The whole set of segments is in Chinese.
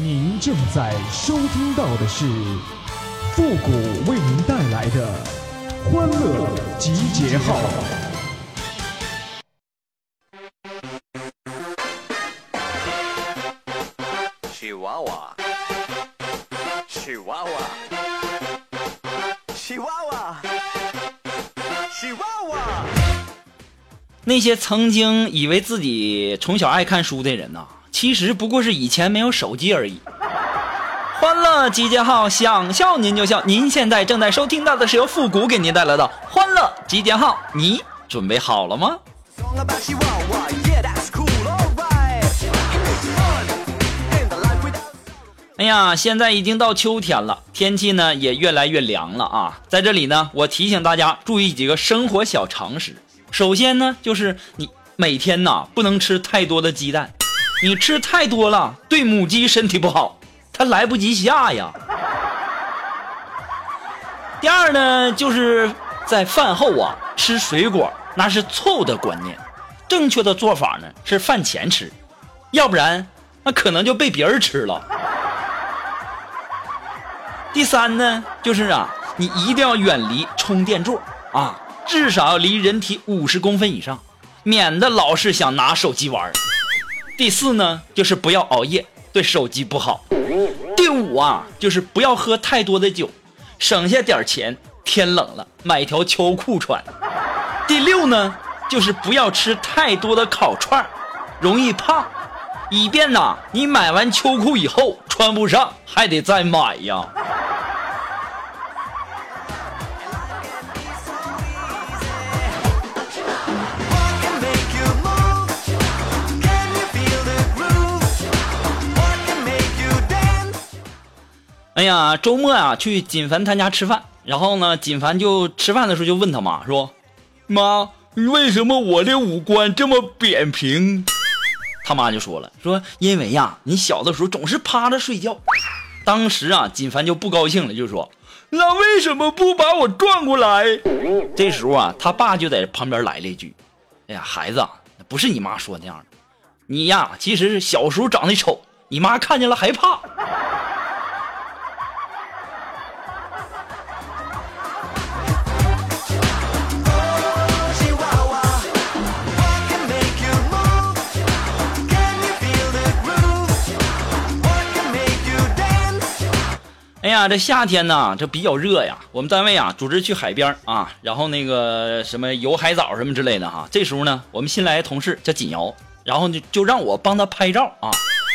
您正在收听到的是复古为您带来的欢乐集结号。喜娃娃，喜娃娃，喜娃娃，喜娃娃。那些曾经以为自己从小爱看书的人呐、其实不过是以前没有手机而已。欢乐集结号，想笑您就笑。您现在正在收听到的是由复古给您带来的欢乐集结号，你准备好了吗？哎呀，现在已经到秋天了，天气呢也越来越凉了啊。在这里呢，我提醒大家注意几个生活小常识。首先呢，就是你每天呐不能吃太多的鸡蛋，你吃太多了对母鸡身体不好，它来不及下呀。第二呢，就是在饭后啊吃水果，那是错误的观念。正确的做法呢是饭前吃，要不然那可能就被别人吃了。第三呢，就是啊，你一定要远离充电座啊，至少要离人体五十公分以上，免得老是想拿手机玩。第四呢，就是不要熬夜，对手机不好。第五啊，就是不要喝太多的酒，省下点钱，天冷了买条秋裤穿。第六呢，就是不要吃太多的烤串，容易胖，以便呐你买完秋裤以后穿不上，还得再买呀。哎呀，周末啊，去锦凡他家吃饭，然后呢，锦凡就吃饭的时候就问他妈说：“妈，为什么我的五官这么扁平？”他妈就说了：“说因为呀，你小的时候总是趴着睡觉。”当时啊，锦凡就不高兴了，就说：“那为什么不把我转过来？”这时候啊，他爸就在旁边来了一句：“哎呀，孩子啊，不是你妈说那样的，你呀，其实是小时候长得丑，你妈看见了害怕。”呀，这夏天呢，这比较热呀。我们单位啊，组织去海边啊，然后那个什么游海澡什么之类的哈。这时候呢，我们新来的同事叫锦瑶，然后就就让我帮他拍照啊。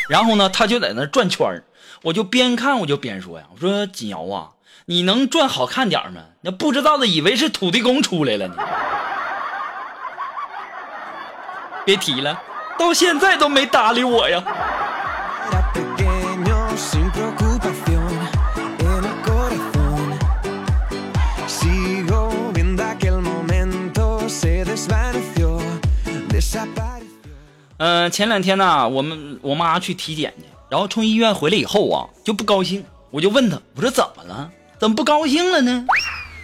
然后呢，他就在那转圈我就边看我就边说呀，我说锦瑶啊，你能转好看点吗？那不知道的以为是土地公出来了呢。别提了，到现在都没搭理我呀。嗯、前两天呢，我们我妈去体检去，然后从医院回来以后啊，就不高兴，我就问她，我说怎么了？怎么不高兴了呢？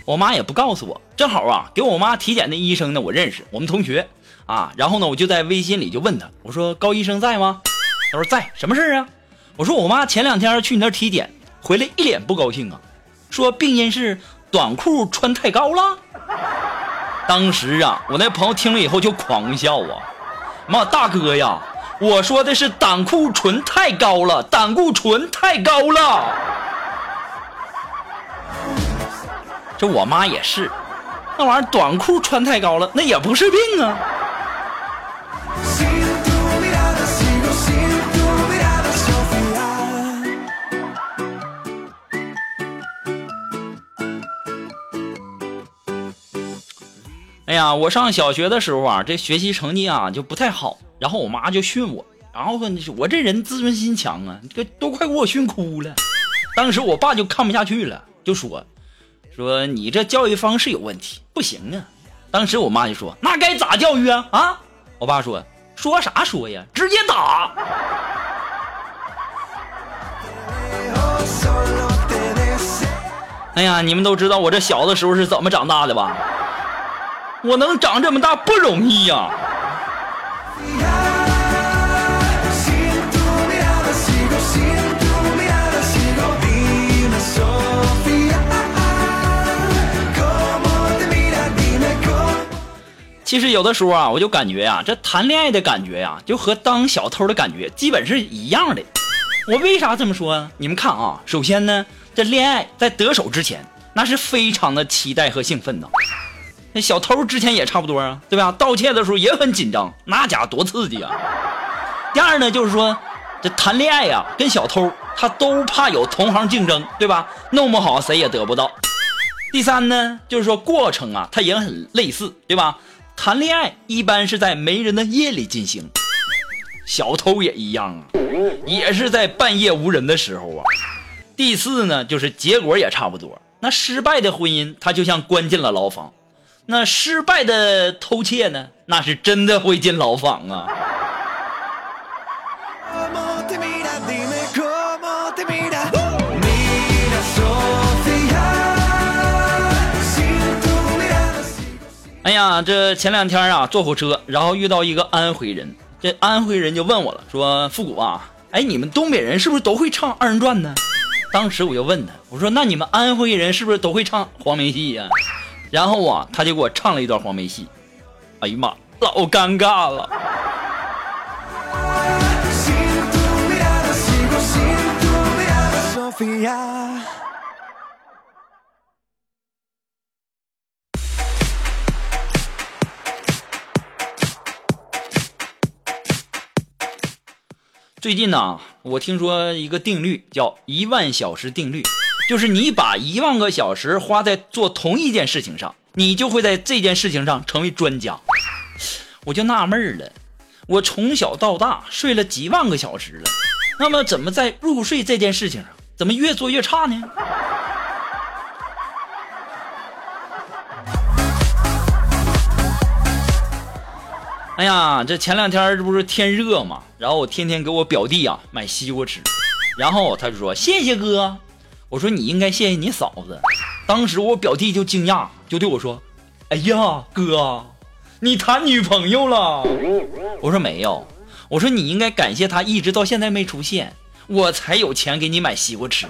我妈也不告诉我，正好啊，给我妈体检的医生呢，我认识，我们同学啊，然后呢，我就在微信里就问他，我说高医生在吗？他说在，什么事啊？我说我妈前两天去你那体检，回来一脸不高兴啊，说病因是短裤穿太高了。当时啊，我那朋友听了以后就狂笑啊，妈大哥呀，我说的是胆固醇太高了，胆固醇太高了。这我妈也是，那玩意儿短裤穿太高了，那也不是病啊。哎呀，我上小学的时候啊，这学习成绩啊就不太好，然后我妈就训我，然后我这人自尊心强啊，这都快给我训哭了。当时我爸就看不下去了，就说说你这教育方式有问题，不行啊。当时我妈就说那该咋教育啊啊？我爸说说啥说呀，直接打。哎呀，你们都知道我这小的时候是怎么长大的吧？我能长这么大不容易呀！其实有的时候啊，我就感觉呀，这谈恋爱的感觉呀，就和当小偷的感觉基本是一样的。我为啥这么说啊？你们看啊，首先呢，这恋爱在得手之前，那是非常的期待和兴奋呢。小偷之前也差不多啊，对吧？盗窃的时候也很紧张，那家伙多刺激啊！第二呢，就是说这谈恋爱呀、跟小偷他都怕有同行竞争，对吧？弄不好谁也得不到。第三呢，就是说过程啊，它也很类似，对吧？谈恋爱一般是在没人的夜里进行，小偷也一样啊，也是在半夜无人的时候啊。第四呢，就是结果也差不多。那失败的婚姻，它就像关进了牢房；那失败的偷窃呢，那是真的会进牢房啊。哎呀，这前两天啊，坐火车，然后遇到一个安徽人，这安徽人就问我了，说复古啊，哎，你们东北人是不是都会唱二人转呢？当时我就问他，我说那你们安徽人是不是都会唱黄梅戏呀、然后啊，他就给我唱了一段黄梅戏，哎呀妈，老尴尬了。最近呢，我听说一个定律叫一万小时定律，就是你把一万个小时花在做同一件事情上，你就会在这件事情上成为专家。我就纳闷了，我从小到大睡了几万个小时了，那么怎么在入睡这件事情上，怎么越做越差呢？哎呀，这前两天这不是天热嘛，然后我天天给我表弟啊买西瓜吃，然后他就说谢谢哥，我说你应该谢谢你嫂子。当时我表弟就惊讶，就对我说：“哎呀，哥，你谈女朋友了？”我说没有，我说你应该感谢她一直到现在没出现，我才有钱给你买西瓜吃。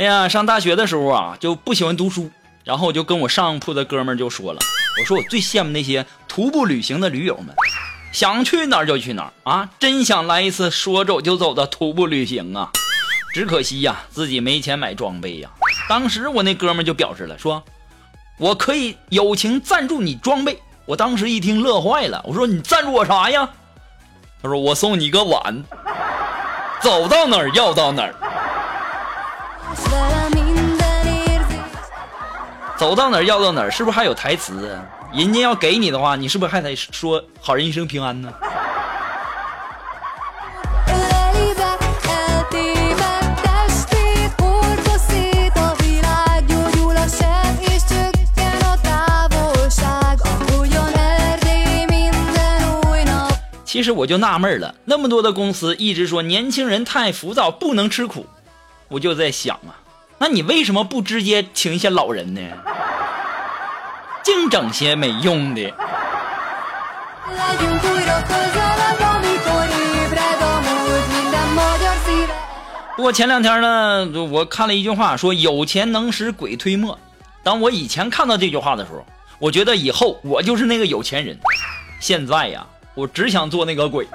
哎呀，上大学的时候啊，就不喜欢读书，然后我就跟我上铺的哥们就说了，我说我最羡慕那些徒步旅行的驴友们，想去哪儿就去哪儿啊，真想来一次说走就走的徒步旅行啊！只可惜呀、自己没钱买装备呀、当时我那哥们就表示了，说我可以友情赞助你装备。我当时一听乐坏了，我说你赞助我啥呀？他说我送你个碗，走到哪儿要到哪儿。走到哪儿要到哪儿是不是还有台词？人家要给你的话你是不是还得说好人一生平安呢？其实我就纳闷了那么多的公司一直说年轻人太浮躁不能吃苦我就在想啊那你为什么不直接请一些老人呢？净整些没用的。不过前两天呢，我看了一句话，说有钱能使鬼推磨。当我以前看到这句话的时候，我觉得以后我就是那个有钱人。现在呀，我只想做那个鬼。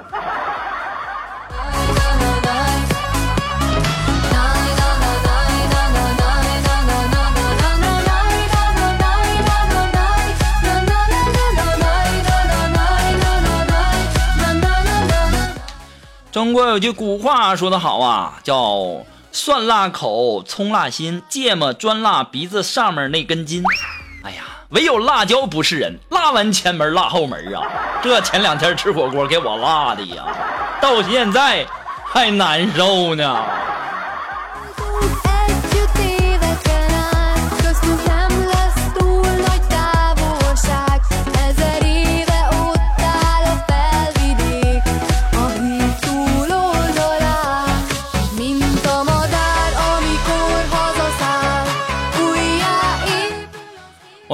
中国有句古话说得好啊，叫“蒜辣口，葱辣心，芥末专辣鼻子上面那根筋”。哎呀，唯有辣椒不是人，辣完前门辣后门啊！这前两天吃火锅给我辣的呀，到现在还难受呢。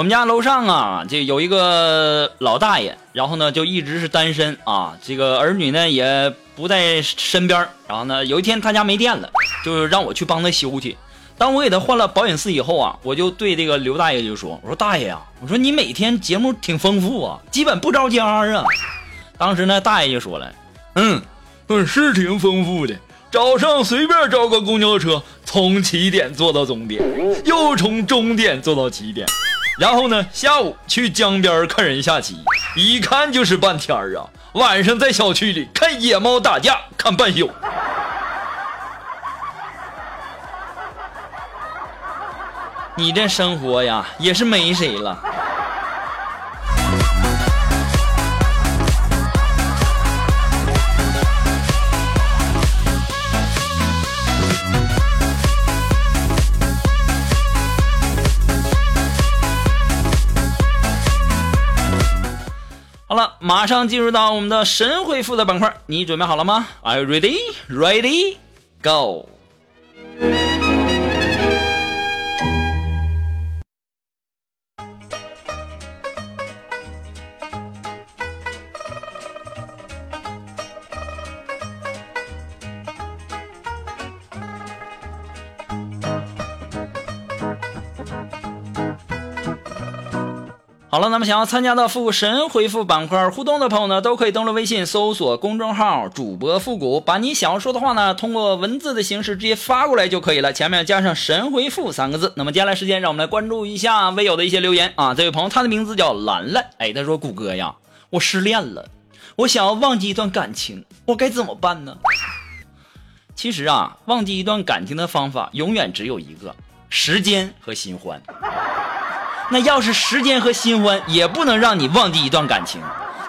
我们家楼上啊，这有一个老大爷，然后呢就一直是单身啊，这个儿女呢也不在身边然后呢有一天他家没电了，就让我去帮他修去。当我给他换了保险丝以后啊，我就对这个刘大爷就说：“我说大爷呀、我说你每天节目挺丰富啊，基本不着家啊。”当时呢，大爷就说了：“嗯，嗯，是挺丰富的。早上随便招个公交车，从起点坐到终点，又从终点坐到起点，然后呢，下午去江边看人下棋，一看就是半天儿啊。晚上在小区里看野猫打架，看半宿。”你这生活呀，也是没谁了。马上进入到我们的神回复的板块，你准备好了吗？Are you ready? Ready? Go! 好了，那么想要参加到复神回复板块互动的朋友呢，都可以登录微信搜索公众号“主播复古”，把你想要说的话呢，通过文字的形式直接发过来就可以了，前面加上“神回复”三个字。那么接下来时间，让我们来关注一下微友的一些留言啊。这位朋友，他的名字叫兰兰，哎，他说：“谷歌呀，我失恋了，我想要忘记一段感情，我该怎么办呢？”其实啊，忘记一段感情的方法永远只有一个：时间和新欢。那要是时间和新欢也不能让你忘记一段感情，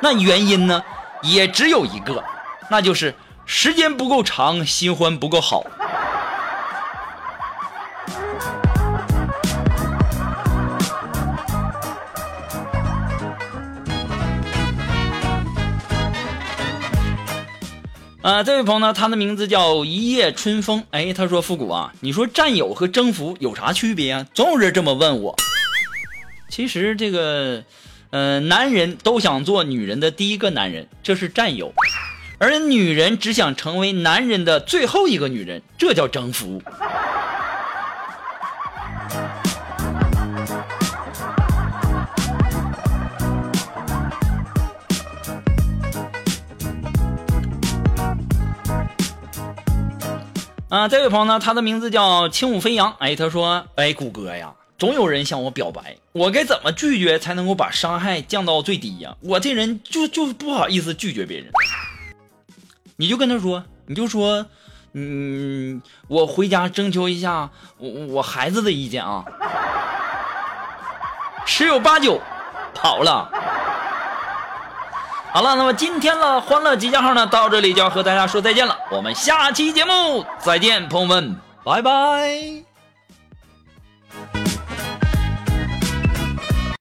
那原因呢，也只有一个，那就是时间不够长，新欢不够好。啊、这位朋友呢，他的名字叫一夜春风。哎，他说：“复古啊，你说占有和征服有啥区别啊？总有人这么问我。其实这个，呃，男人都想做女人的第一个男人，这是占有；而女人只想成为男人的最后一个女人，这叫征服。啊，这位朋友呢，他的名字叫轻舞飞扬。哎，他说：“哎，谷歌呀，总有人向我表白，我该怎么拒绝才能够把伤害降到最低呀？我这人就就不好意思拒绝别人。你就跟他说，你就说，嗯，我回家征求一下我我孩子的意见啊，十有八九跑了。”好了，那么今天的欢乐集结号呢，到这里就要和大家说再见了。我们下期节目再见，朋友们，拜拜。